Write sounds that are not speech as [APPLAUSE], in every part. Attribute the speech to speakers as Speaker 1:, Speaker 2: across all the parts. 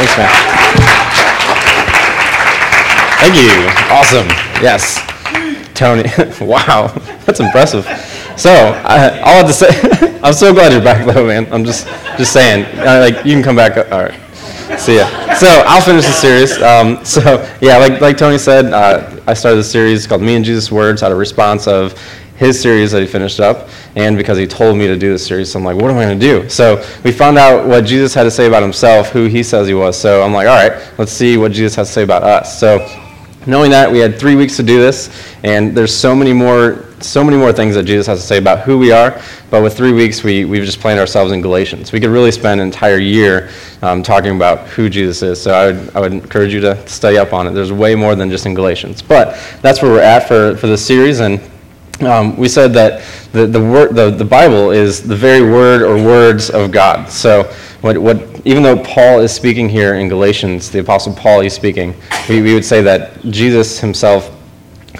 Speaker 1: Thanks, man. Thank you. Awesome. Yes. Tony. [LAUGHS] wow. That's impressive. So, I, all I have to say, [LAUGHS] I'm so glad you're back, though, man. I'm just, just saying. Uh, like, you can come back. All right. See ya. So, I'll finish the series. Um, [LAUGHS] so, yeah, like, like Tony said, uh, I started a series called Me and Jesus Words out of response of his series that he finished up, and because he told me to do this series. So I'm like, what am I going to do? So we found out what Jesus had to say about himself, who he says he was. So I'm like, all right, let's see what Jesus has to say about us. So knowing that, we had three weeks to do this, and there's so many more. So many more things that Jesus has to say about who we are, but with three weeks, we, we've just planted ourselves in Galatians. We could really spend an entire year um, talking about who Jesus is. So I would, I would encourage you to study up on it. There's way more than just in Galatians. But that's where we're at for, for this series, and um, we said that the, the, word, the, the Bible is the very word or words of God. So, what, what, even though Paul is speaking here in Galatians, the Apostle Paul is speaking, we, we would say that Jesus himself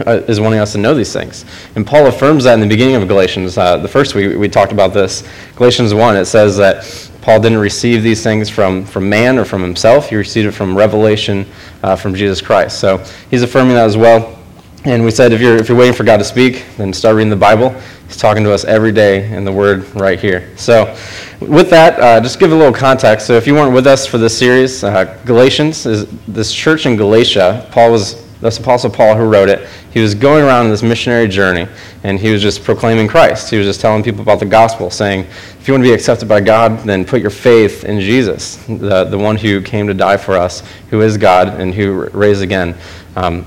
Speaker 1: uh, is wanting us to know these things. And Paul affirms that in the beginning of Galatians. Uh, the first week we talked about this. Galatians 1, it says that Paul didn't receive these things from, from man or from himself, he received it from revelation uh, from Jesus Christ. So, he's affirming that as well. And we said if you're, if you're waiting for God to speak, then start reading the Bible. He's talking to us every day in the Word right here. So, with that, uh, just give a little context. So, if you weren't with us for this series, uh, Galatians is this church in Galatia. Paul was that's Apostle Paul who wrote it. He was going around this missionary journey, and he was just proclaiming Christ. He was just telling people about the gospel, saying, if you want to be accepted by God, then put your faith in Jesus, the, the one who came to die for us, who is God, and who raised again. Um,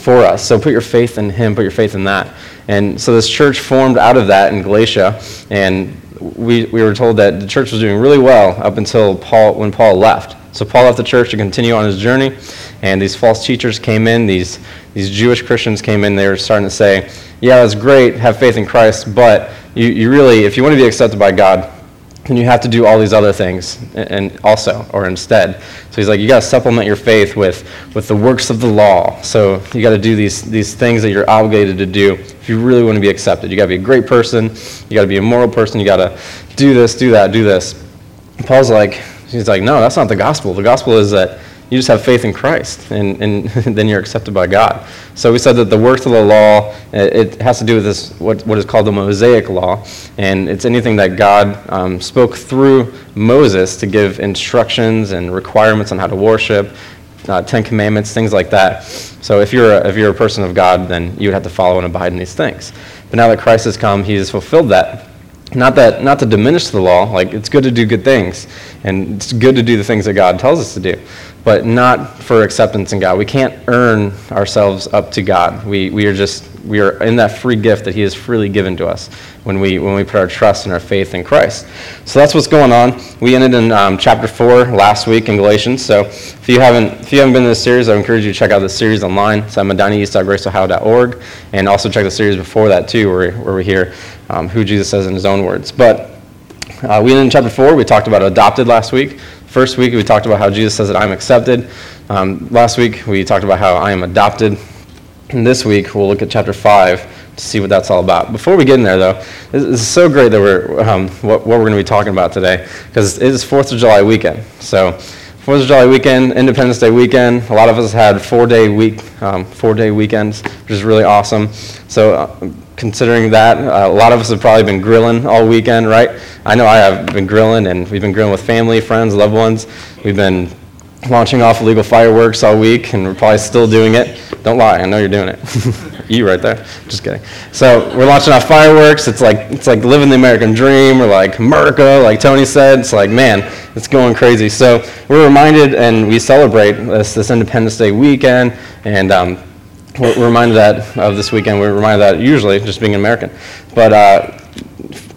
Speaker 1: for us. So put your faith in him, put your faith in that. And so this church formed out of that in Galatia, and we, we were told that the church was doing really well up until Paul, when Paul left. So Paul left the church to continue on his journey, and these false teachers came in, these, these Jewish Christians came in, they were starting to say, yeah, it's great, have faith in Christ, but you, you really, if you want to be accepted by God, and you have to do all these other things and also or instead. So he's like you got to supplement your faith with with the works of the law. So you got to do these these things that you're obligated to do if you really want to be accepted. You got to be a great person you got to be a moral person you got to do this do that do this. Paul's like he's like no that's not the gospel. The gospel is that you just have faith in Christ, and, and [LAUGHS] then you're accepted by God. So we said that the works of the law, it has to do with this, what, what is called the Mosaic Law, and it's anything that God um, spoke through Moses to give instructions and requirements on how to worship, uh, Ten Commandments, things like that. So if you're, a, if you're a person of God, then you would have to follow and abide in these things. But now that Christ has come, he has fulfilled that. Not that not to diminish the law, like it's good to do good things, and it's good to do the things that God tells us to do but not for acceptance in God. We can't earn ourselves up to God. We, we are just we are in that free gift that He has freely given to us when we when we put our trust and our faith in Christ. So that's what's going on. We ended in um, chapter four last week in Galatians. So if you haven't if you haven't been in this series, I encourage you to check out the series online. It's at medinaeast.graceohio.org, and also check the series before that too, where where we hear um, who Jesus says in His own words. But uh, we ended in chapter four. We talked about adopted last week. First week, we talked about how Jesus says that I'm accepted. Um, last week, we talked about how I am adopted. And this week, we'll look at chapter 5 to see what that's all about. Before we get in there, though, is so great that we're, um, what, what we're going to be talking about today, because it is 4th of July weekend. So, 4th of July weekend, Independence Day weekend. A lot of us had four-day week, um, four-day weekends, which is really awesome. So, uh, considering that. Uh, a lot of us have probably been grilling all weekend, right? I know I have been grilling, and we've been grilling with family, friends, loved ones. We've been launching off illegal fireworks all week, and we're probably still doing it. Don't lie, I know you're doing it. [LAUGHS] you right there. Just kidding. So we're launching off fireworks. It's like it's like living the American dream. We're like America, like Tony said. It's like man, it's going crazy. So we're reminded, and we celebrate this this Independence Day weekend, and um, we're reminded that of this weekend. We're reminded that usually just being American, but uh,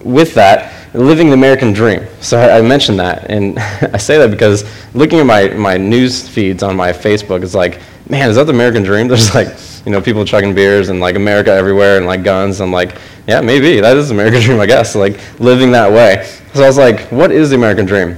Speaker 1: with that, living the American dream. So I, I mentioned that, and [LAUGHS] I say that because looking at my my news feeds on my Facebook, it's like, man, is that the American dream? [LAUGHS] There's like, you know, people chugging beers and like America everywhere and like guns. I'm like, yeah, maybe that is the American [LAUGHS] dream, I guess. Like living that way. So I was like, what is the American dream?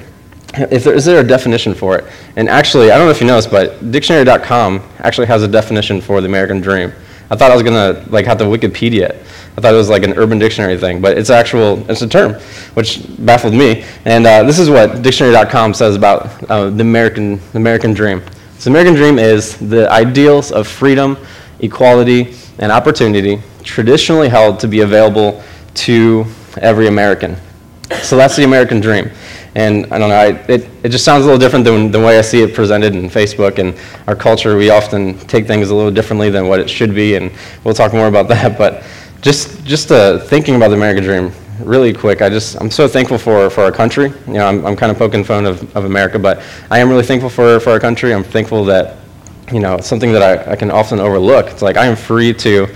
Speaker 1: If there, is there a definition for it? And actually, I don't know if you know this, but dictionary.com actually has a definition for the American dream. I thought I was gonna like have to Wikipedia it. I thought it was like an Urban Dictionary thing, but it's actual. It's a term, which baffled me. And uh, this is what Dictionary.com says about uh, the American the American dream. So the American dream is the ideals of freedom, equality, and opportunity traditionally held to be available to every American. So that's the American dream. And I don't know, I, it, it just sounds a little different than the way I see it presented in Facebook and our culture. We often take things a little differently than what it should be, and we'll talk more about [LAUGHS] that. But just, just uh, thinking about the American dream really quick, I just, I'm so thankful for, for our country. You know, I'm, I'm kind of poking fun of, of America, but I am really thankful for, for our country. I'm thankful that, you know, something that I, I can often overlook. It's like I am free to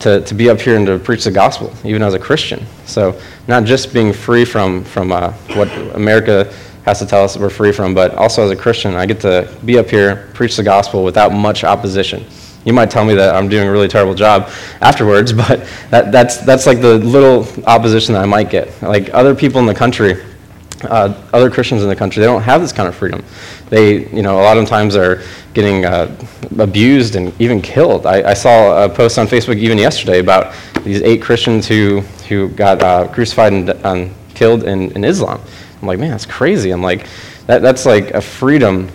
Speaker 1: to, to be up here and to preach the gospel, even as a Christian. So, not just being free from, from uh, what America has to tell us we're free from, but also as a Christian, I get to be up here, preach the gospel without much opposition. You might tell me that I'm doing a really terrible job afterwards, [LAUGHS] but that, that's, that's like the little opposition that I might get. Like other people in the country, uh, other Christians in the country, they don't have this kind of freedom. They, you know, a lot of times are getting uh, abused and even killed. I, I, saw a post on Facebook even yesterday about these eight Christians who, who got uh, crucified and um, killed in, in Islam. I'm like, man, that's crazy. I'm like, that, that's like a freedom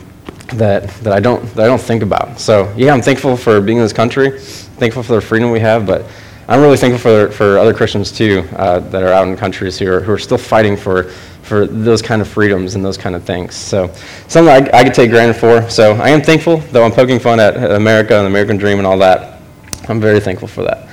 Speaker 1: that, that, I don't, that I don't think about. So, yeah, I'm thankful for being in this country, thankful for the freedom we have, but I'm really thankful for, for other Christians too uh, that are out in countries who are, who are still fighting for for those kind of freedoms and those kind of things. So something I, I could take granted for. So I am thankful, though I'm poking fun at America and the American dream and all that. I'm very thankful for that.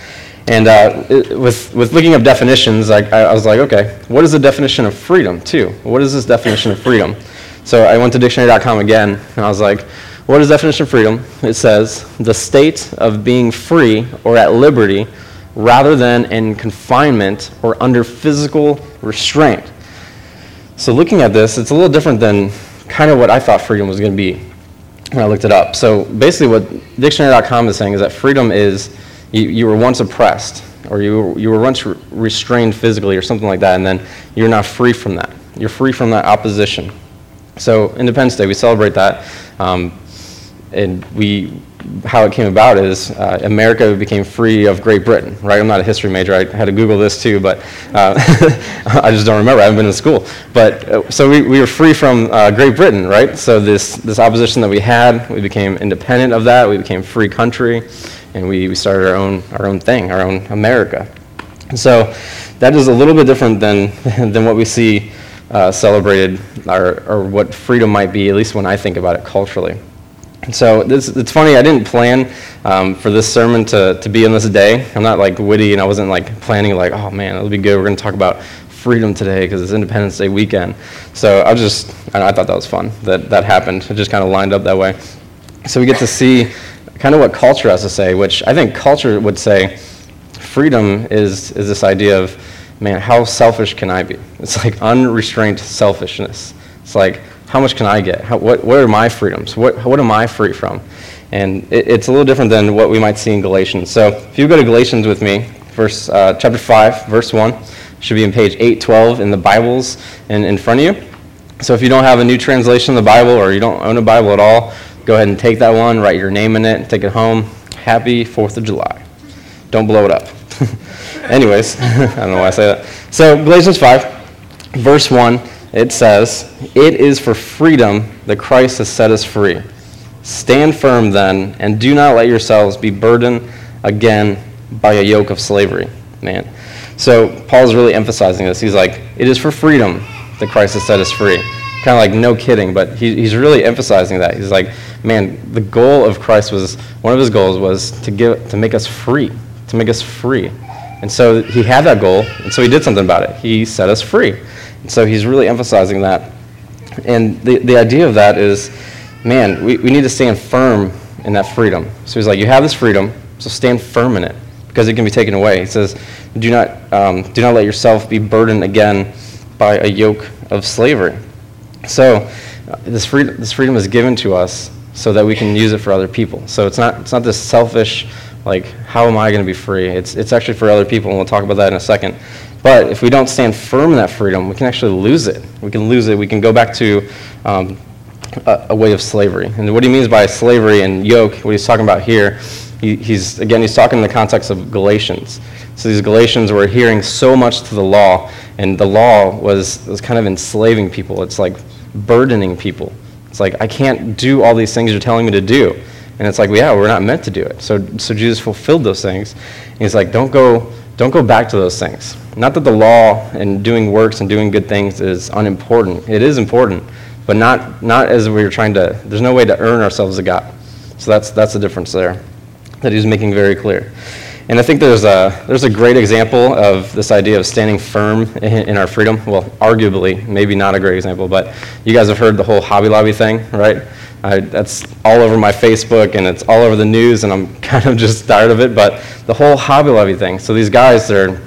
Speaker 1: And uh, it, with, with looking up definitions, I, I was like, okay, what is the definition of freedom, too? What is this definition of freedom? So I went to dictionary.com again, and I was like, what is definition of freedom? It says, the state of being free or at liberty rather than in confinement or under physical restraint. So looking at this, it's a little different than kind of what I thought freedom was going to be when I looked it up. So basically, what dictionary.com is saying is that freedom is you, you were once oppressed, or you, you were once re- restrained physically, or something like that, and then you're now free from that. You're free from that opposition. So Independence Day, we celebrate that. Um, and we how it came about is uh, America became free of Great Britain, right? I'm not a history major. I had to Google this too, but uh, [LAUGHS] I just don't remember. I haven't been in school. But uh, so we, we were free from uh, Great Britain, right? So this, this opposition that we had, we became independent of that. We became free country, and we, we started our own, our own thing, our own America. So that is a little bit different than, [LAUGHS] than what we see uh, celebrated or, or what freedom might be, at least when I think about it culturally. So this, it's funny, I didn't plan um, for this sermon to, to be in this day. I'm not like witty and I wasn't like planning like, oh man, it'll be good. We're going to talk about freedom today because it's Independence Day weekend. So I just, I, I thought that was fun that that happened. It just kind of lined up that way. So we get to see kind of what culture has to say, which I think culture would say freedom is, is this idea of, man, how selfish can I be? It's like unrestrained selfishness. It's like, how much can I get? How, what, what are my freedoms? What, what am I free from? And it, it's a little different than what we might see in Galatians. So if you go to Galatians with me, verse, uh, chapter 5, verse 1, should be in page 812 in the Bibles in, in front of you. So if you don't have a new translation of the Bible or you don't own a Bible at all, go ahead and take that one, write your name in it, take it home. Happy 4th of July. Don't blow it up. [LAUGHS] Anyways, [LAUGHS] I don't know why I say that. So Galatians 5, verse 1 it says, It is for freedom that Christ has set us free. Stand firm then, and do not let yourselves be burdened again by a yoke of slavery. Man. So Paul's really emphasizing this. He's like, It is for freedom that Christ has set us free. Kind of like, no kidding, but he, he's really emphasizing that. He's like, man, the goal of Christ was, one of his goals was to, give, to make us free, to make us free. And so he had that goal, and so he did something about it. He set us free. So he's really emphasizing that. And the, the idea of that is, man, we, we need to stand firm in that freedom. So he's like, you have this freedom, so stand firm in it because it can be taken away. He says, do not, um, do not let yourself be burdened again by a yoke of slavery. So uh, this, freedom, this freedom is given to us so that we can use it for other people. So it's not, it's not this selfish, like, how am I going to be free? It's, it's actually for other people, and we'll talk about that in a second. But if we don't stand firm in that freedom, we can actually lose it. We can lose it. We can go back to um, a, a, way of slavery. And what he means by slavery and yoke, what he's talking about here, he, he's, again, he's talking in the context of Galatians. So these Galatians were adhering so much to the law, and the law was, was kind of enslaving people. It's like burdening people. It's like, I can't do all these things you're telling me to do. And it's like, yeah, we're not meant to do it. So, so Jesus fulfilled those things. And he's like, don't go, don't go back to those things. Not that the law and doing works and doing good things is unimportant. It is important, but not, not as we are trying to, there's no way to earn ourselves a God. So that's, that's the difference there that he's making very clear. And I think there's a, there's a great example of this idea of standing firm in, in, our freedom. Well, arguably, maybe not a great example, but you guys have heard the whole Hobby Lobby thing, right? I, that's all over my Facebook and it's all over the news, and I'm [LAUGHS] kind of just tired of it. But the whole Hobby Lobby thing. So these guys, they're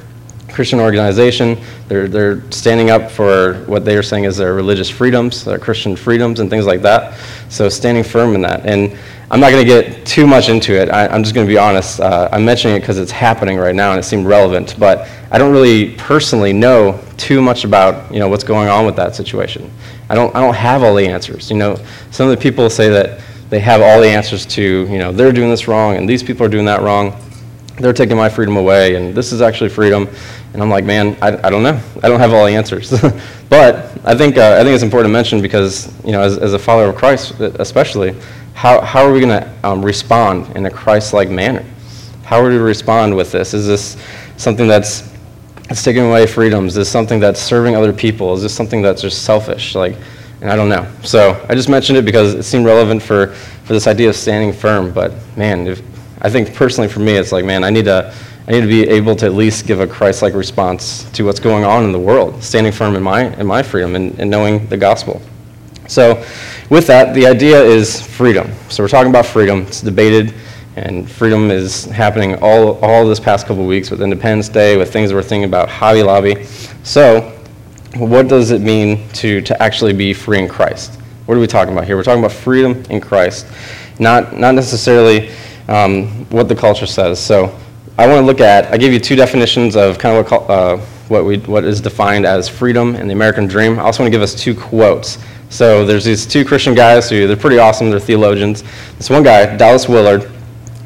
Speaker 1: Christian organization. They're, they're standing up for what they are saying is their religious freedoms, their Christian freedoms, and things like that. So standing firm in that. And I'm not going to get too much into it. I, am just going to be honest. Uh, I'm mentioning it because it's happening right now and it seemed relevant. But I don't really personally know too much about you know what's going on with that situation. I don't I don't have all the answers. You know, some of the people say that they have all the answers to you know they're doing this wrong and these people are doing that wrong. They're taking my freedom away and this is actually freedom. And I'm like, man, I, I don't know. I don't have all the answers. [LAUGHS] but I think uh, I think it's important to mention because you know as, as a follower of Christ especially how, how are we going to um, respond in a Christ like manner? How are we to respond with this? Is this something that's, that's taking away freedoms? Is this something that's serving other people? Is this something that's just selfish? Like, and I don't know. So I just mentioned it because it seemed relevant for, for this idea of standing firm. But man, if, I think personally for me, it's like, man, I need to. I need to be able to at least give a Christ-like response to what's going on in the world, standing firm in my in my freedom and, and knowing the gospel. So, with that, the idea is freedom. So, we're talking about freedom. It's debated, and freedom is happening all, all this past couple weeks with Independence Day, with things we're thinking about Hobby Lobby. So, what does it mean to, to actually be free in Christ? What are we talking about here? We're talking about freedom in Christ, not, not necessarily um, what the culture says. So, I want to look at, I gave you two definitions of kind of what, uh, what, we, what is defined as freedom and the American dream. I also want to give us two quotes so there's these two Christian guys who they're pretty awesome. They're theologians. This one guy, Dallas Willard,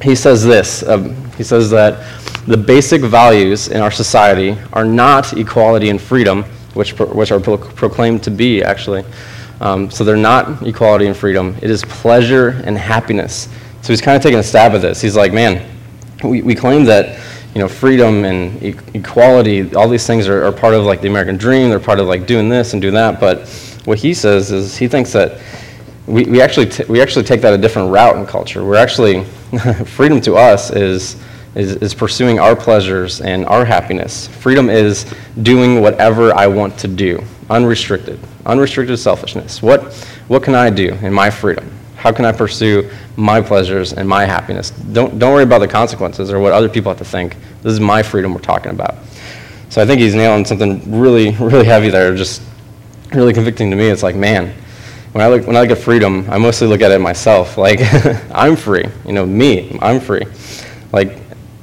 Speaker 1: he says this. Um, he says that the basic values in our society are not equality and freedom, which which are pro- proclaimed to be actually. Um, so they're not equality and freedom. It is pleasure and happiness. So he's kind of taking a stab at this. He's like, man, we, we claim that you know freedom and e- equality, all these things are, are part of like the American dream. They're part of like doing this and doing that, but what he says is he thinks that we, we, actually, t- we actually take that a different route in culture. We're actually, [LAUGHS] freedom to us is, is, is pursuing our pleasures and our happiness. Freedom is doing whatever I want to do, unrestricted, unrestricted selfishness. What, what can I do in my freedom? How can I pursue my pleasures and my happiness? Don't, don't worry about the consequences or what other people have to think. This is my freedom we're talking about. So I think he's nailing something really, really heavy there, just really convicting to me. It's like, man, when I look when I look at freedom, I mostly look at it myself. [LAUGHS] Like, I'm free. You know, me, I'm free. Like,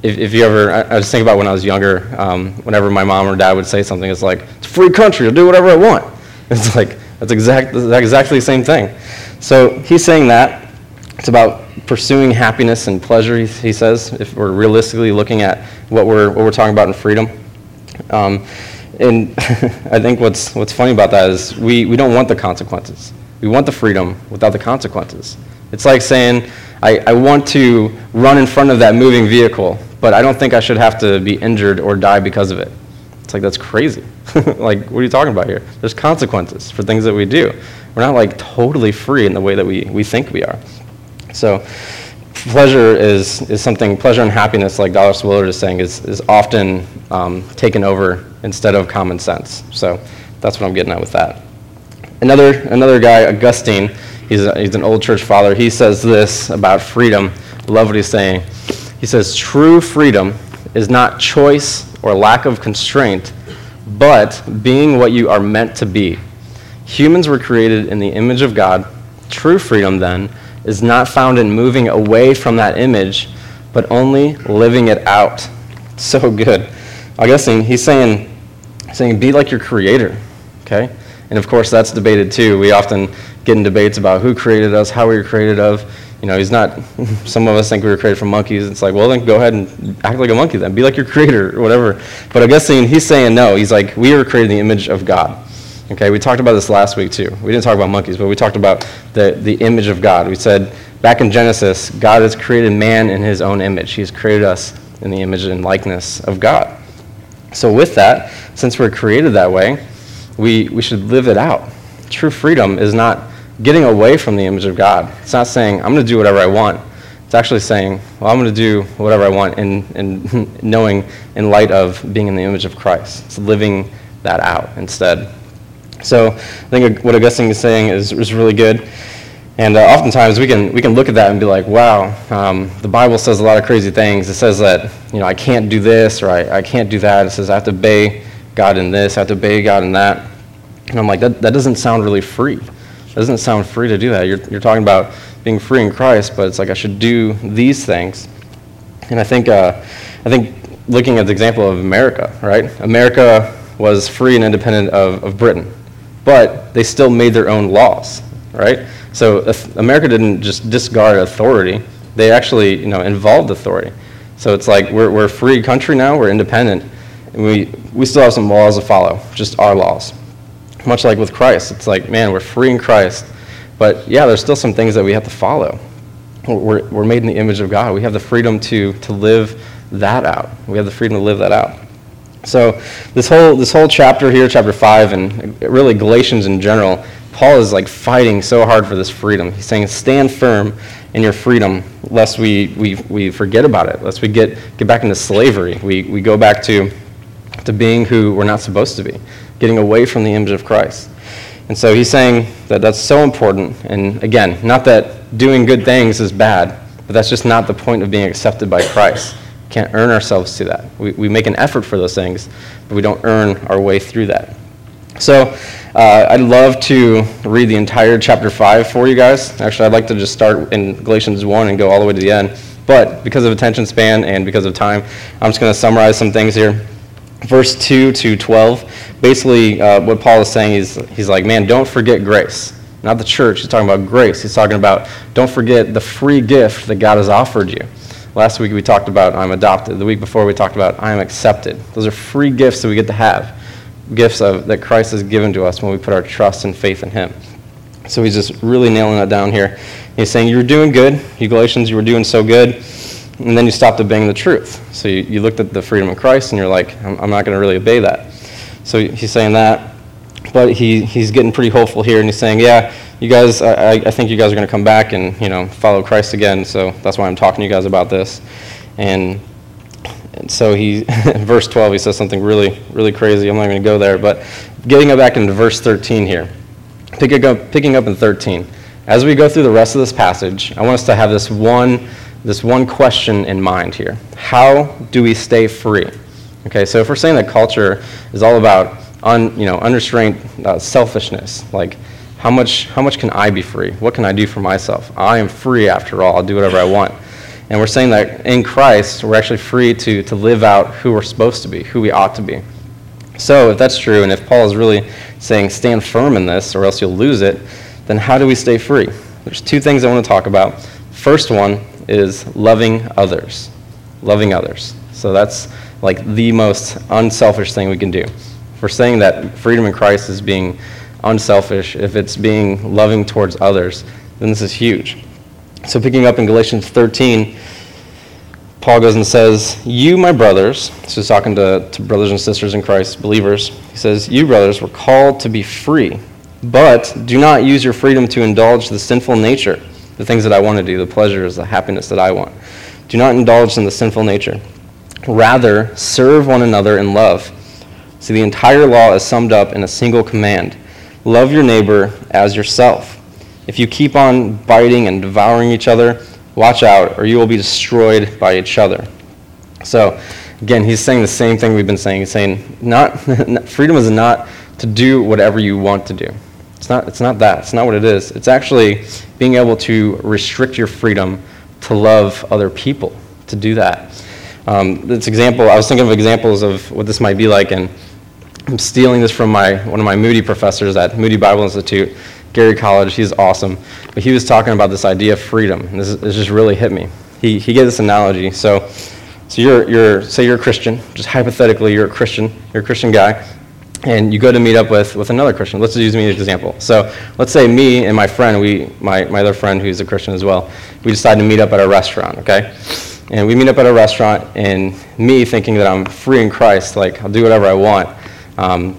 Speaker 1: if, if you ever, I, I think about when I was younger. Um, whenever my mom or dad would say something, it's like, it's a free country. I'll do whatever I want. [LAUGHS] It's like that's exact that's exactly the same thing. So he's saying that it's about pursuing happiness and pleasure. He, he says, if we're realistically looking at what we're what we're talking about in freedom. Um, and [LAUGHS] I think what's, what's funny about that is we, we don't want the consequences. We want the freedom without the consequences. It's like saying, I, I want to run in front of that moving vehicle, but I don't think I should have to be injured or die because of it. It's like, that's crazy. [LAUGHS] like, what are you talking about here? There's consequences for things that we do. We're not like totally free in the way that we, we think we are. So, pleasure is, is something, pleasure and happiness, like Dallas Willard is saying, is, is often um, taken over instead of common sense. So that's what I'm getting at with that. Another, another guy, Augustine, he's, a, he's an old church father, he says this about freedom. Love what he's saying. He says, True freedom is not choice or lack of constraint, but being what you are meant to be. Humans were created in the image of God. True freedom, then, is not found in moving away from that image, but only living it out. [LAUGHS] So good. Augustine, he's saying, saying, be like your creator, okay? And of course, that's debated too. We often get in debates about who created us, how we were created of. you know, he's not, [LAUGHS] some of us think we were created from monkeys. It's like, well, then go ahead and act like a monkey then. Be like your creator or [LAUGHS] whatever. But Augustine, he's saying no. He's like, we are created in the image of God. Okay, we talked about this last week too. We didn't talk about monkeys, but we talked about the, the image of God. We said back in Genesis, God has created man in his own image. He has created us in the image and likeness of God. So, with that, since we're created that way, we, we should live it out. True freedom is not getting away from the image of God. It's not saying, I'm going to do whatever I want. It's actually saying, well, I'm going to do whatever I want, and, [LAUGHS] and knowing in light of being in the image of Christ. It's living that out instead. So I think what Augustine is saying is, is really good. And uh, oftentimes we can, we can look at that and be like, wow, um, the Bible says a lot of crazy things. It says that, you know, I can't do this or I, I can't do that. It says I have to obey God in this, I have to obey God in that. And I'm like, that, that doesn't sound really free. It doesn't sound free to do that. You're, you're talking about being free in Christ, but it's like I should do these things. And I think, uh, I think looking at the example of America, right? America was free and independent of, of Britain but they still made their own laws, right? So America didn't just discard authority; they actually, you know, involved authority. So it's like we're, we're a free country now; we're independent, and we we still have some laws to follow, just our laws. Much like with Christ, it's like, man, we're free in Christ, but yeah, there's still some things that we have to follow. We're, we're made in the image of God. We have the freedom to, to live that out. We have the freedom to live that out. So this whole this whole chapter here, chapter five, and really Galatians in general, Paul is like fighting so hard for this freedom. He's saying, "Stand firm in your freedom, lest we we, we forget about it, lest we get get back into slavery. We we go back to to being who we're not supposed to be, getting away from the image of Christ." And so he's saying that that's so important. And again, not that doing good things is bad, but that's just not the point of being accepted by Christ can't earn ourselves to that. We, we make an effort for those things, but we don't earn our way through that. So uh, I'd love to read the entire chapter 5 for you guys. Actually, I'd like to just start in Galatians 1 and go all the way to the end. But because of attention span and because of time, I'm just going to summarize some things here. Verse 2 to 12, basically uh, what Paul is saying is he's like, man, don't forget grace. Not the church, he's talking about grace. He's talking about don't forget the free gift that God has offered you. Last week we talked about I'm adopted. The week before we talked about I am accepted. Those are free gifts that we get to have, gifts of, that Christ has given to us when we put our trust and faith in Him. So he's just really nailing that down here. He's saying, You're doing good, you Galatians, you were doing so good, and then you stopped obeying the truth. So you, you looked at the freedom of Christ and you're like, I'm, I'm not going to really obey that. So he's saying that. But he, he's getting pretty hopeful here and he's saying, Yeah, you guys, I, I think you guys are going to come back and you know follow Christ again. So that's why I'm talking to you guys about this. And, and so he, [LAUGHS] verse 12, he says something really, really crazy. I'm not going to go there, but getting back into verse 13 here, picking up, picking up in 13. As we go through the rest of this passage, I want us to have this one, this one question in mind here. How do we stay free? Okay, so if we're saying that culture is all about un, you know, unrestrained uh, selfishness, like how much, how much can I be free? What can I do for myself? I am free after all. I'll do whatever I want. And we're saying that in Christ, we're actually free to, to live out who we're supposed to be, who we ought to be. So, if that's true, and if Paul is really saying stand firm in this or else you'll lose it, then how do we stay free? There's two things I want to talk about. First one is loving others. Loving others. So, that's like the most unselfish thing we can do. If we're saying that freedom in Christ is being unselfish, if it's being loving towards others, then this is huge. So, picking up in Galatians 13, Paul goes and says, You, my brothers, so he's talking to, to brothers and sisters in Christ, believers, he says, You, brothers, were called to be free, but do not use your freedom to indulge the sinful nature, the things that I want to do, the pleasures, the happiness that I want. Do not indulge in the sinful nature. Rather, serve one another in love. See, the entire law is summed up in a single command Love your neighbor as yourself. If you keep on biting and devouring each other, watch out, or you will be destroyed by each other. So, again, he's saying the same thing we've been saying. He's saying, not, [LAUGHS] freedom is not to do whatever you want to do. It's not, it's not that. It's not what it is. It's actually being able to restrict your freedom to love other people, to do that. Um, this example, I was thinking of examples of what this might be like, and I'm stealing this from my, one of my Moody professors at Moody Bible Institute. Gary College. He's awesome. But he was talking about this idea of freedom, and this, this just really hit me. He, he gave this analogy. So, so you're, you're, say you're a Christian, just hypothetically, you're a Christian, you're a Christian guy, and you go to meet up with, with another Christian. Let's use me as an example. So let's say me and my friend, we, my, my other friend who's a Christian as well, we decide to meet up at a restaurant, okay? And we meet up at a restaurant, and me thinking that I'm free in Christ, like I'll do whatever I want, um,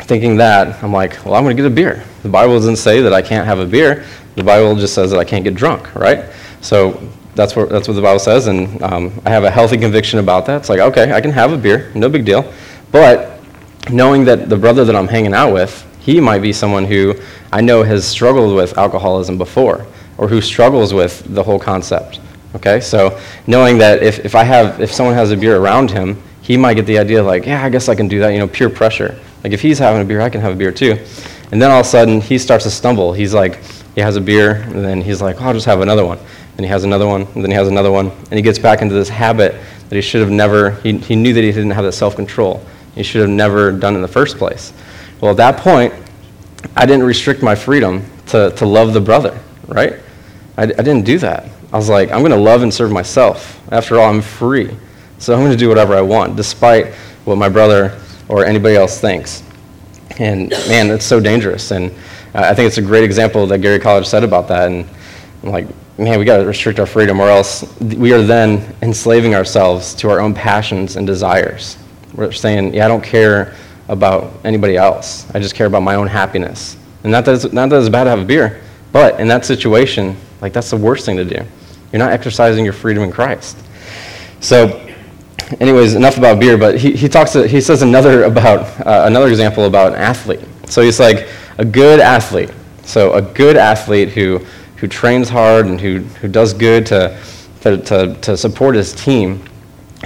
Speaker 1: thinking that, I'm like, well, I'm going to get a beer. The Bible doesn't say that I can't have a beer. The Bible just says that I can't get drunk, right? So that's what, that's what the Bible says, and um, I have a healthy conviction about that. It's like, okay, I can have a beer, no big deal. But knowing that the brother that I'm hanging out with, he might be someone who I know has struggled with alcoholism before, or who struggles with the whole concept. Okay, so knowing that if, if I have if someone has a beer around him, he might get the idea like, yeah, I guess I can do that. You know, peer pressure. Like if he's having a beer, I can have a beer too. And then all of a sudden he starts to stumble. He's like, he has a beer, and then he's like, oh, I'll just have another one. And he has another one, and then he has another one, and he gets back into this habit that he should have never. He, he knew that he didn't have that self control you should have never done in the first place. Well, at that point, I didn't restrict my freedom to, to love the brother, right? I, I didn't do that. I was like, I'm going to love and serve myself. After all, I'm free. So I'm going to do whatever I want, despite what my brother or anybody else thinks. And man, that's so dangerous. And I think it's a great example that Gary College said about that. And I'm like, man, we got to restrict our freedom, or else we are then enslaving ourselves to our own passions and desires. We're saying, yeah, I don't care about anybody else. I just care about my own happiness. And not that, it's, not that it's bad to have a beer, but in that situation, like that's the worst thing to do. You're not exercising your freedom in Christ. So, anyways, enough about beer. But he, he talks. He says another about uh, another example about an athlete. So he's like a good athlete. So a good athlete who who trains hard and who who does good to to, to, to support his team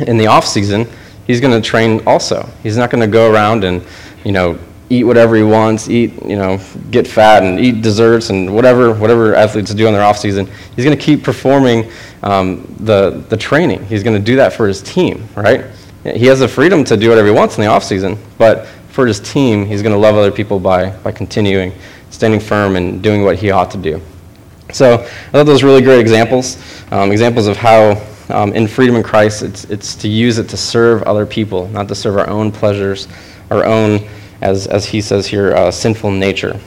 Speaker 1: in the off season he's going to train also. He's not going to go around and, you know, eat whatever he wants, eat, you know, get fat and eat desserts and whatever, whatever athletes do in their off season. He's going to keep performing um, the, the training. He's going to do that for his team, right? He has the freedom to do whatever he wants in the off season, but for his team, he's going to love other people by, by continuing, standing firm and doing what he ought to do. So I thought those really great examples, um, examples of how um, in freedom in Christ, it's, it's to use it to serve other people, not to serve our own pleasures, our own, as, as he says here, uh, sinful nature.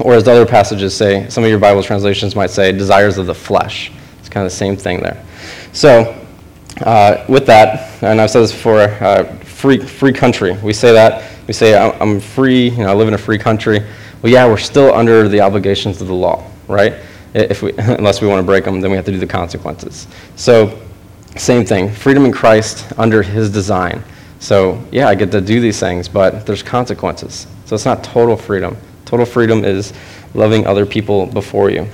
Speaker 1: Or as other passages say, some of your Bible translations might say, desires of the flesh. It's kind of the same thing there. So, uh, with that, and I've said this before, uh, free, free country. We say that. We say, I'm free, you know, I live in a free country. Well, yeah, we're still under the obligations of the law, right? If we, [LAUGHS] unless we want to break them, then we have to do the consequences. So, same thing, freedom in Christ under his design. So, yeah, I get to do these things, but there's consequences. So it's not total freedom. Total freedom is loving other people before you.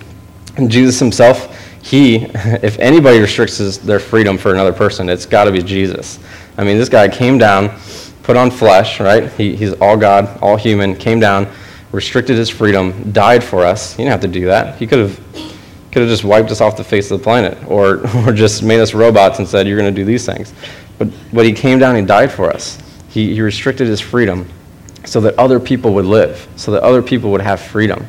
Speaker 1: And Jesus himself, he, [LAUGHS] if anybody restricts their freedom for another person, it's got to be Jesus. I mean, this guy came down, put on flesh, right? He, he's all God, all human, came down, restricted his freedom, died for us. He didn't have to do that. He could have could have just wiped us off the face of the planet or, [LAUGHS] or just made us robots and said, you're going to do these things. But, but he came down and died for us. He, he restricted his freedom so that other people would live, so that other people would have freedom.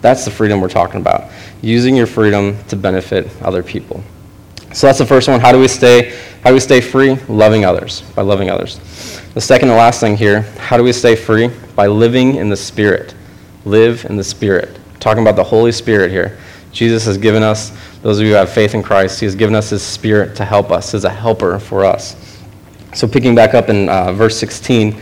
Speaker 1: That's the freedom we're talking about. Using your freedom to benefit other people. So that's the first one. How do we stay how do we stay free? Loving others, by loving others. The second and last thing here, how do we stay free? By living in the Spirit. Live in the Spirit. talking about the Holy Spirit here. Jesus has given us, those of you who have faith in Christ, He has given us His Spirit to help us, as a helper for us. So, picking back up in uh, verse 16,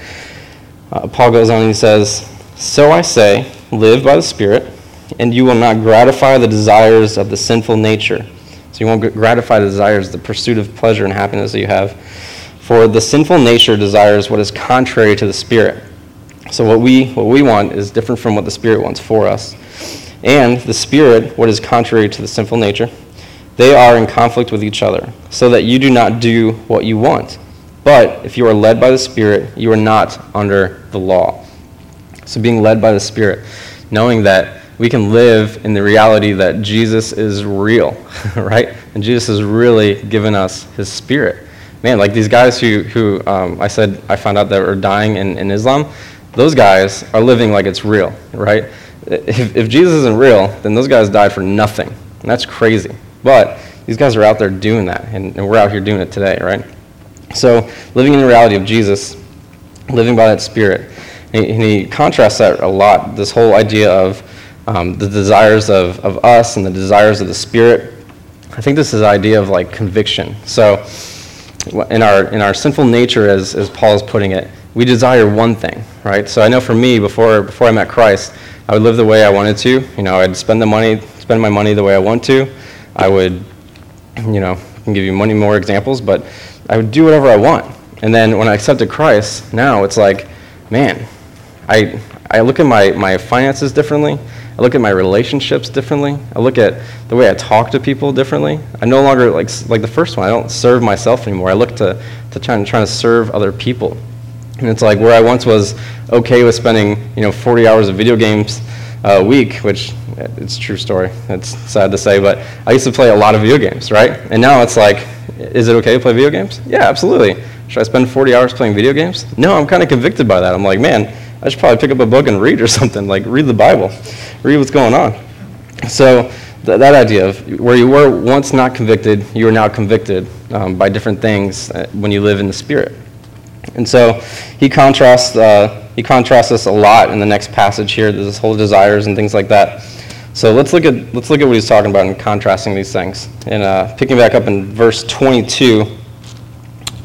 Speaker 1: uh, Paul goes on and he says, So I say, live by the Spirit, and you will not gratify the desires of the sinful nature. So, you won't gratify the desires, the pursuit of pleasure and happiness that you have. For the sinful nature desires what is contrary to the Spirit. So, what we, what we want is different from what the Spirit wants for us and the Spirit, what is contrary to the sinful nature, they are in conflict with each other, so that you do not do what you want. But if you are led by the Spirit, you are not under the law. So, being led by the Spirit, knowing that we can live in the reality that Jesus is real, [LAUGHS] right? And Jesus has really given us his Spirit. Man, like these guys who, who um, I said I found out that were dying in, in Islam, those guys are living like it's real, right? If, if Jesus isn't real, then those guys died for nothing. And that's crazy. But these guys are out there doing that, and, and we're out here doing it today, right? So, living in the reality of Jesus, living by that Spirit. And he, and he contrasts that a lot, this whole idea of um, the desires of, of us and the desires of the Spirit. I think this is idea of like conviction. So, in our, in our sinful nature, as, as Paul is putting it, we desire one thing, right? So I know for me, before, before I met Christ, I would live the way I wanted to. You know, I'd spend the money, spend my money the way I want to. I would, you know, I can give you many more examples, but I would do whatever I want. And then when I accepted Christ, now it's like, man, I, I look at my, my finances differently. I look at my relationships differently. I look at the way I talk to people differently. I no longer, like, like the first one, I don't serve myself anymore. I look to, to try trying, trying to serve other people. And it's like where I once was okay with spending, you know, 40 hours of video games a week, which it's a true story. It's sad to say, but I used to play a lot of video games, right? And now it's like, is it okay to play video games? Yeah, absolutely. Should I spend 40 hours playing video games? No, I'm kind of convicted by that. I'm like, man, I should probably pick up a book and read or [LAUGHS] something, like read the Bible, read what's going on. So th- that idea of where you were once not convicted, you are now convicted um, by different things uh, when you live in the Spirit. And so he contrasts, uh, he contrasts this a lot in the next passage here, this whole desires and things like that. So let's look at, let's look at what he's talking about and contrasting these things. And uh, picking back up in verse 22,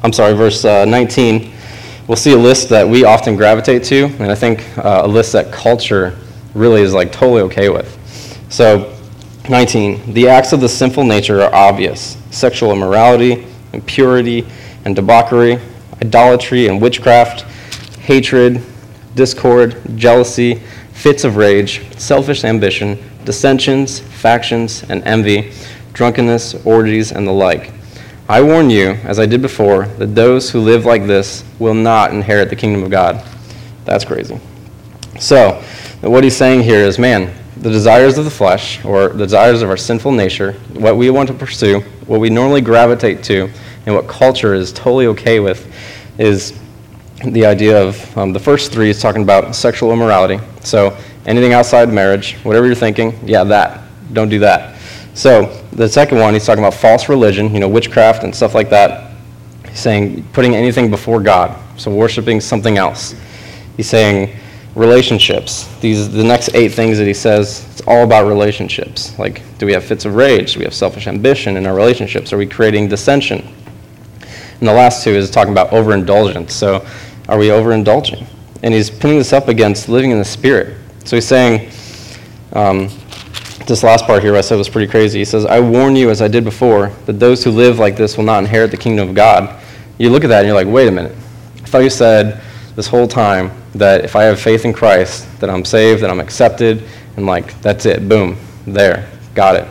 Speaker 1: I'm sorry, verse uh, 19 we'll see a list that we often gravitate to, and I think uh, a list that culture really is like totally okay with. So, 19. The acts of the sinful nature are obvious sexual immorality, impurity, and debauchery, idolatry and witchcraft, hatred, discord, jealousy, fits of rage, selfish ambition, dissensions, factions, and envy, drunkenness, orgies, and the like I warn you, as I did before, that those who live like this will not inherit the kingdom of God. That's crazy. So, what he's saying here is man, the desires of the flesh, or the desires of our sinful nature, what we want to pursue, what we normally gravitate to, and what culture is totally okay with, is the idea of um, the first three is talking about sexual immorality. So, anything outside marriage, whatever you're thinking, yeah, that. Don't do that. So the second one, he's talking about false religion, you know, witchcraft and stuff like that. He's saying putting anything before God, so worshiping something else. He's saying relationships. These the next eight things that he says. It's all about relationships. Like, do we have fits of rage? Do we have selfish ambition in our relationships? Are we creating dissension? And the last two is talking about overindulgence. So, are we overindulging? And he's pinning this up against living in the spirit. So he's saying. Um, this last part here I said was pretty crazy. He says, I warn you, as I did before, that those who live like this will not inherit the kingdom of God. You look at that and you're like, wait a minute. I thought you said this whole time that if I have faith in Christ, that I'm saved, that I'm accepted, and like, that's it. Boom. There. Got it.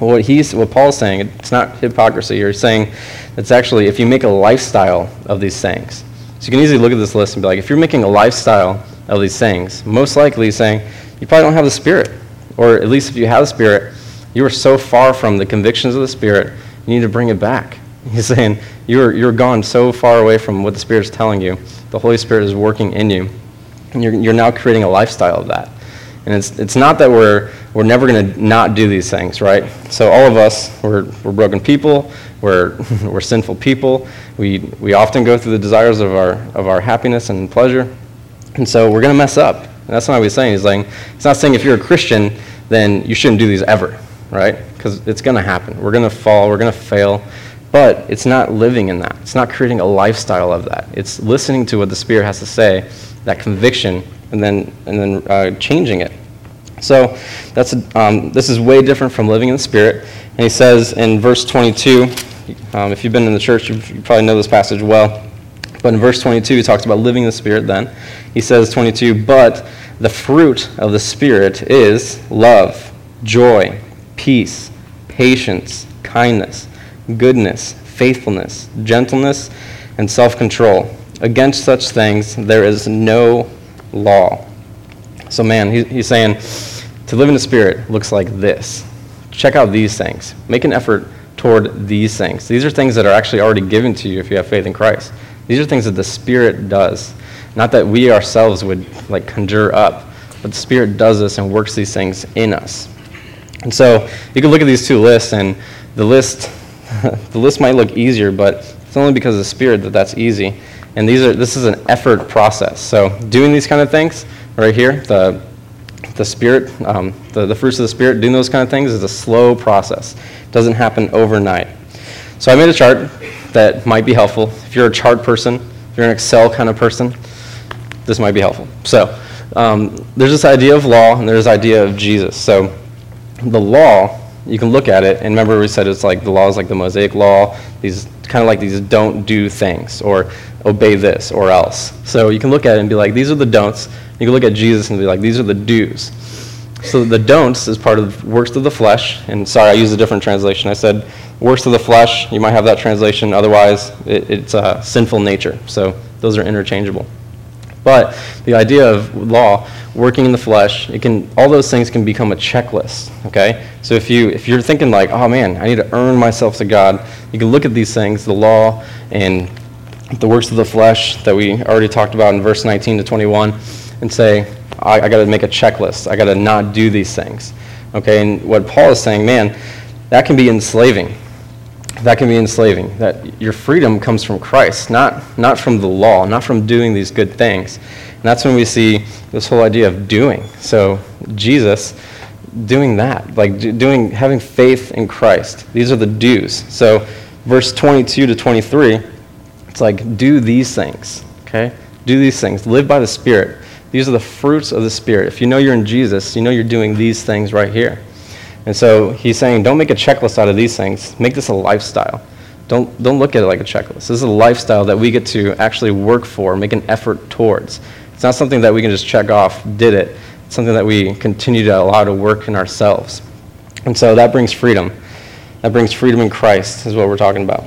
Speaker 1: Well, what, he's, what Paul's saying, it's not hypocrisy. You're saying it's actually if you make a lifestyle of these things. So you can easily look at this list and be like, if you're making a lifestyle of these things, most likely saying you probably don't have the Spirit or at least if you have the Spirit, you are so far from the convictions of the Spirit, you need to bring it back. [LAUGHS] He's saying you're, you're gone so far away from what the Spirit is telling you. The Holy Spirit is working in you. And you're, you're now creating a lifestyle of that. And it's, it's not that we're, we're never going to not do these things, right? So all of us, we're, we're broken people. We're, [LAUGHS] we're sinful people. We, we often go through the desires of our, of our happiness and pleasure. And so we're going to mess up. And that's not what he's saying. He's saying, he's not saying if you're a Christian, then you shouldn't do these ever, right? Because it's going to happen. We're going to fall, we're going to fail. But it's not living in that. It's not creating a lifestyle of that. It's listening to what the Spirit has to say, that conviction, and then, and then uh, changing it. So that's um, this is way different from living in the Spirit. And he says in verse 22, um, if you've been in the church, you probably know this passage well. But in verse 22, he talks about living in the Spirit then. He says, 22, but the fruit of the Spirit is love, joy, peace, patience, kindness, goodness, faithfulness, gentleness, and self control. Against such things there is no law. So, man, he's saying to live in the Spirit looks like this. Check out these things. Make an effort toward these things. These are things that are actually already given to you if you have faith in Christ. These are things that the Spirit does. Not that we ourselves would like conjure up but the Spirit does this and works these things in us. And so you can look at these two lists, and the list, [LAUGHS] the list might look easier, but it's only because of the Spirit that that's easy. And these are, this is an effort process. So doing these kind of things right here, the, the Spirit, um, the, the fruits of the Spirit, doing those kind of things is a slow process. It doesn't happen overnight. So I made a chart that might be helpful. If you're a chart person, if you're an Excel kind of person, this might be helpful. So um, there's this idea of law and there's this idea of Jesus. So the law, you can look at it, and remember we said it's like the law is like the Mosaic law, these kind of like these don't do things, or obey this or else. So you can look at it and be like, these are the don'ts. You can look at Jesus and be like, these are the do's. So the don'ts is part of works of the flesh. And sorry, I used a different translation. I said works of the flesh. You might have that translation. Otherwise, it, it's uh, sinful nature. So those are interchangeable. But the idea of law, working in the flesh, it can all those things can become a checklist. Okay, so if you if you're thinking like, oh man, I need to earn myself to God, you can look at these things, the law and the works of the flesh that we already talked about in verse 19 to 21, and say, I, I got to make a checklist. I got to not do these things. Okay, and what Paul is saying, man, that can be enslaving. That can be enslaving. That your freedom comes from Christ, not, not from the law, not from doing these good things. And that's when we see this whole idea of doing. So, Jesus doing that, like doing, having faith in Christ. These are the do's. So, verse 22 to 23, it's like, do these things, okay? Do these things. Live by the Spirit. These are the fruits of the Spirit. If you know you're in Jesus, you know you're doing these things right here. And so he's saying, don't make a checklist out of these things. Make this a lifestyle. Don't, don't look at it like a checklist. This is a lifestyle that we get to actually work for, make an effort towards. It's not something that we can just check off, did it. It's something that we continue to allow to work in ourselves. And so that brings freedom. That brings freedom in Christ, is what we're talking about.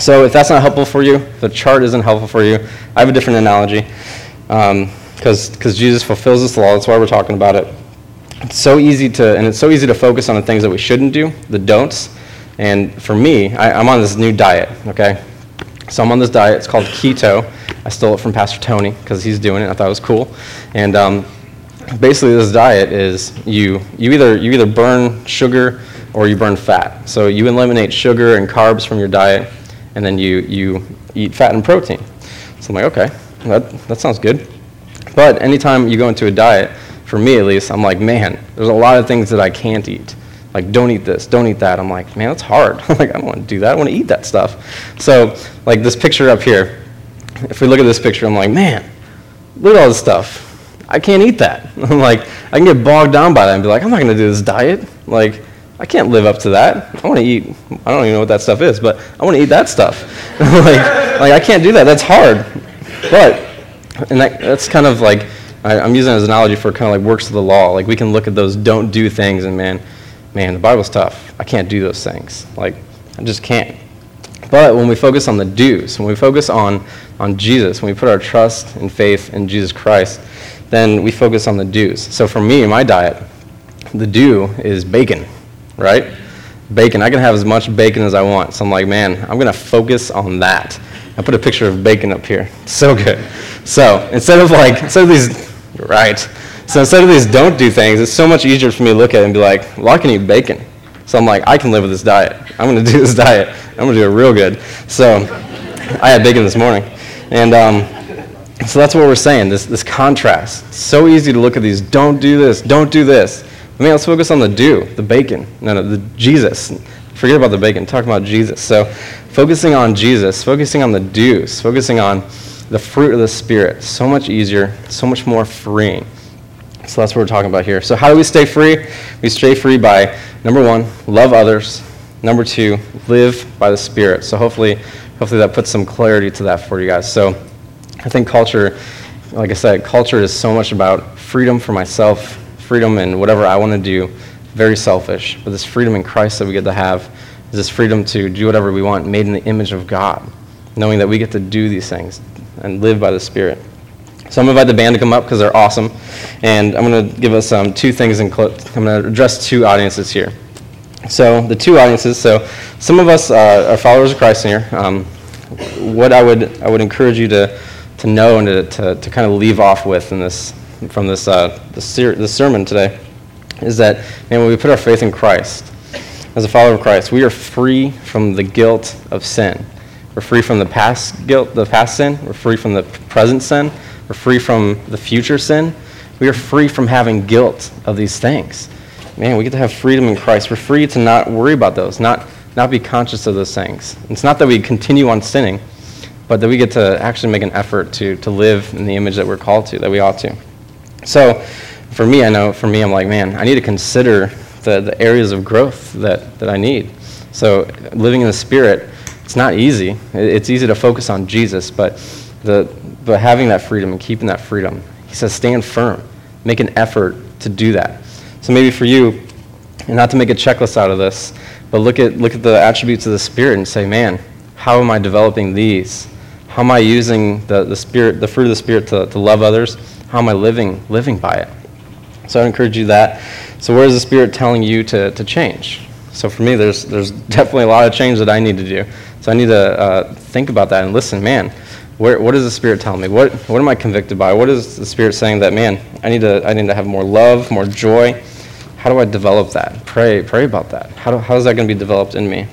Speaker 1: So if that's not helpful for you, the chart isn't helpful for you, I have a different analogy. Because um, Jesus fulfills this law, that's why we're talking about it. It's so easy to, and it's so easy to focus on the things that we shouldn't do, the don'ts. And for me, I, I'm on this new diet, okay? So I'm on this diet. It's called keto. I stole it from Pastor Tony because he's doing it. I thought it was cool. And um, basically, this diet is you you either you either burn sugar or you burn fat. So you eliminate sugar and carbs from your diet, and then you you eat fat and protein. So I'm like, okay, that that sounds good. But anytime you go into a diet, for me at least, I'm like, man, there's a lot of things that I can't eat. Like, don't eat this, don't eat that. I'm like, man, that's hard. [LAUGHS] like, I don't want to do that. I want to eat that stuff. So, like this picture up here, if we look at this picture, I'm like, man, look at all this stuff. I can't eat that. [LAUGHS] I'm like, I can get bogged down by that and be like, I'm not going to do this diet. Like, I can't live up to that. I want to eat, I don't even know what that stuff is, but I want to eat that stuff. [LAUGHS] like, like, I can't do that. That's hard. But, and that, that's kind of like, I, am using it as an analogy for kind of like works of the law. Like, we can look at those don't do things and man, man, the Bible's tough. I can't do those things. Like, I just can't. But when we focus on the do's, when we focus on, on Jesus, when we put our trust and faith in Jesus Christ, then we focus on the do's. So for me, my diet, the do is bacon, right? Bacon. I can have as much bacon as I want. So I'm like, man, I'm going to focus on that. I put a picture of bacon up here. [LAUGHS] So good. So instead of like, instead of these, right. So instead of these don't do things, it's so much easier for me to look at it and be like, well, I can eat bacon. So I'm like, I can live with this diet. I'm going [LAUGHS] to do this diet. I'm going to do it real good. So I had bacon this morning. And um, so that's what we're saying, this, this contrast. It's so easy to look at these, don't do this, don't do this. I mean, let's focus on the do, the bacon. No, no, the Jesus. Forget about the bacon, talk about Jesus. So focusing on Jesus, focusing on the do's, focusing on the fruit of the Spirit, so much easier, so much more freeing. So that's what we're talking about here. So how do we stay free? We stay free by number one, love others. Number two, live by the Spirit. So hopefully, hopefully that puts some clarity to that for you guys. So I think culture, like I said, culture is so much about freedom for myself, freedom in whatever I want to do. Very selfish. But this freedom in Christ that we get to have is this freedom to do whatever we want, made in the image of God, knowing that we get to do these things and live by the Spirit. So I'm going to invite the band to come up because they're awesome. And I'm going to give us um, two things. In I'm going to address two audiences here. So the two audiences. So some of us uh, are followers of Christ here. Um, what I would I would encourage you to to know and to, to, to kind of leave off with in this from this, uh, this, ser- this sermon today is that man, when we put our faith in Christ, as a follower of Christ, we are free from the guilt of sin. We're free from the past guilt, the past sin. We're free from the present sin. We're free from the future sin. We are free from having guilt of these things. Man, we get to have freedom in Christ. We're free to not worry about those, not, not be conscious of those things. It's not that we continue on sinning, but that we get to actually make an effort to, to live in the image that we're called to, that we ought to. So, for me, I know, for me, I'm like, man, I need to consider the, the areas of growth that, that I need. So, living in the Spirit, it's not easy. It's easy to focus on Jesus, but, the, but having that freedom and keeping that freedom, he says, stand firm. Make an effort to do that. So, maybe for you, and not to make a checklist out of this, but look at, look at the attributes of the Spirit and say, man, how am I developing these? How am I using the, the Spirit, the fruit of the Spirit to, to love others? How am I living, living by it? So I encourage you that. So where is the Spirit telling you to, to change? So for me, there's, there's [LAUGHS] definitely a lot of change that I need to do. So I need to uh, think about that and listen, man, where, what is the Spirit telling me? What, what am I convicted by? What is the Spirit saying that, man, I need, to, I need to have more love, more joy? How do I develop that? Pray, pray about that. How, do, how is that going to be developed in me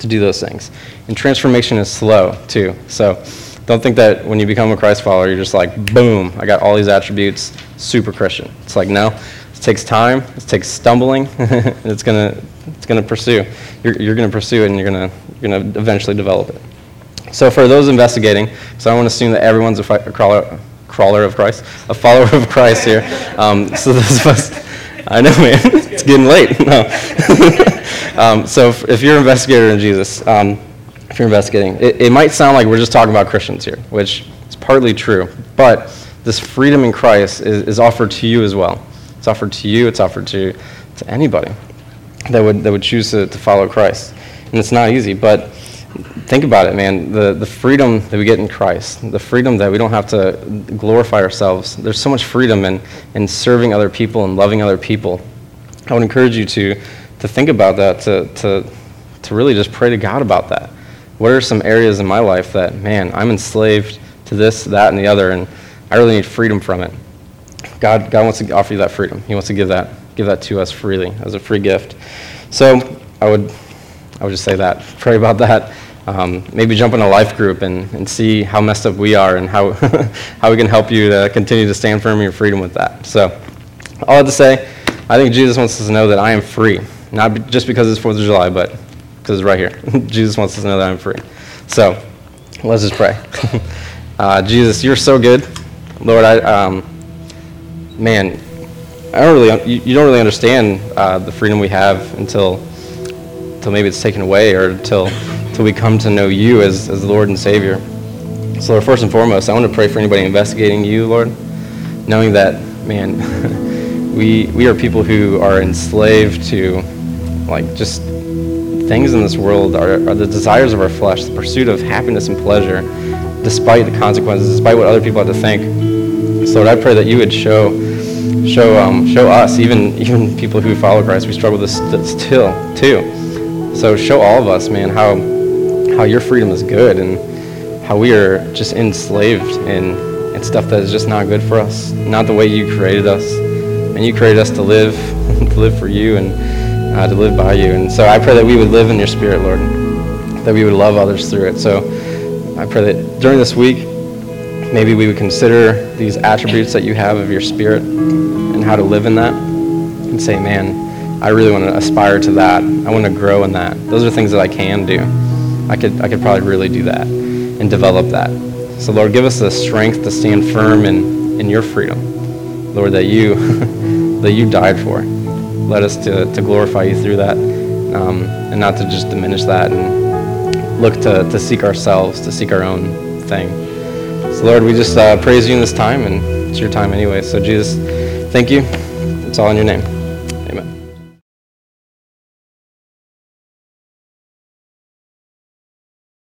Speaker 1: to do those things? And transformation is slow, too. So don't think that when you become a Christ follower, you're just like, boom, I got all these attributes, super Christian. It's like, no, it takes time, it takes stumbling, [LAUGHS] it's going to it's gonna pursue. You're, you're going to pursue it and you're going you're gonna eventually develop it. So for those investigating, so I want to assume that everyone's a, fi- a crawler, crawler of Christ, a follower of Christ here. Um, so those of us, [LAUGHS] I know, man, [LAUGHS] it's getting late. [LAUGHS] No. um, so if, if, you're an investigator in Jesus, um, if you're investigating. It, it might sound like we're just talking about Christians here, which is partly true, but this freedom in Christ is, is offered to you as well. It's offered to you, it's offered to, to anybody that would, that would choose to, to follow Christ. And it's not easy, but think about it, man. The, the freedom that we get in Christ, the freedom that we don't have to glorify ourselves. There's so much freedom in, in serving other people and loving other people. I would encourage you to, to think about that, to, to, to really just pray to God about that what are some areas in my life that, man, I'm enslaved to this, that, and the other, and I really need freedom from it? God, God wants to offer you that freedom. He wants to give that, give that to us freely as a free gift. So I would, I would just say that. Pray about that. Um, maybe jump in a life group and, and see how messed up we are and how, [LAUGHS] how we can help you to continue to stand firm in your freedom with that. So, all I have to say, I think Jesus wants us to know that I am free, not just because it's 4th of July, but because it's right here. [LAUGHS] Jesus wants us to know that I'm free. So let's just pray. [LAUGHS] uh, Jesus, you're so good. Lord, I, um, man, I don't really, you, you don't really understand uh, the freedom we have until, until maybe it's taken away or until, until we come to know you as, as Lord and Savior. So, Lord, first and foremost, I want to pray for anybody investigating you, Lord, knowing that, man, [LAUGHS] we, we are people who are enslaved to, like, just things in this world are, are the desires of our flesh, the pursuit of happiness and pleasure, despite the consequences, despite what other people have to think. So, Lord, I pray that you would show, show, um, show us, even [LAUGHS] even people who follow Christ, we struggle with this still too. So, show all of us, man, how how your freedom is good and how we are just enslaved in, in stuff that is just not good for us, not the way you created us. And you created us to live, [LAUGHS] to live for you and uh, to live by you. And so I pray that we would live in your spirit, Lord, that we would love others through it. So I pray that during this week, maybe we would consider these attributes that you have of your spirit and how to live in that and say, man, I really want to aspire to that. I want to grow in that. Those are things that I can do. I could, I could probably really do that and develop that. So, Lord, give us the strength to stand firm in, in your freedom. Lord, that you, [LAUGHS] that you died for led us to, to glorify you through that um, and not to just diminish that and look to, to seek ourselves, to seek our own thing. So, Lord, we just uh, praise you in this time, and it's your time anyway. So, Jesus, thank you. It's all in your name.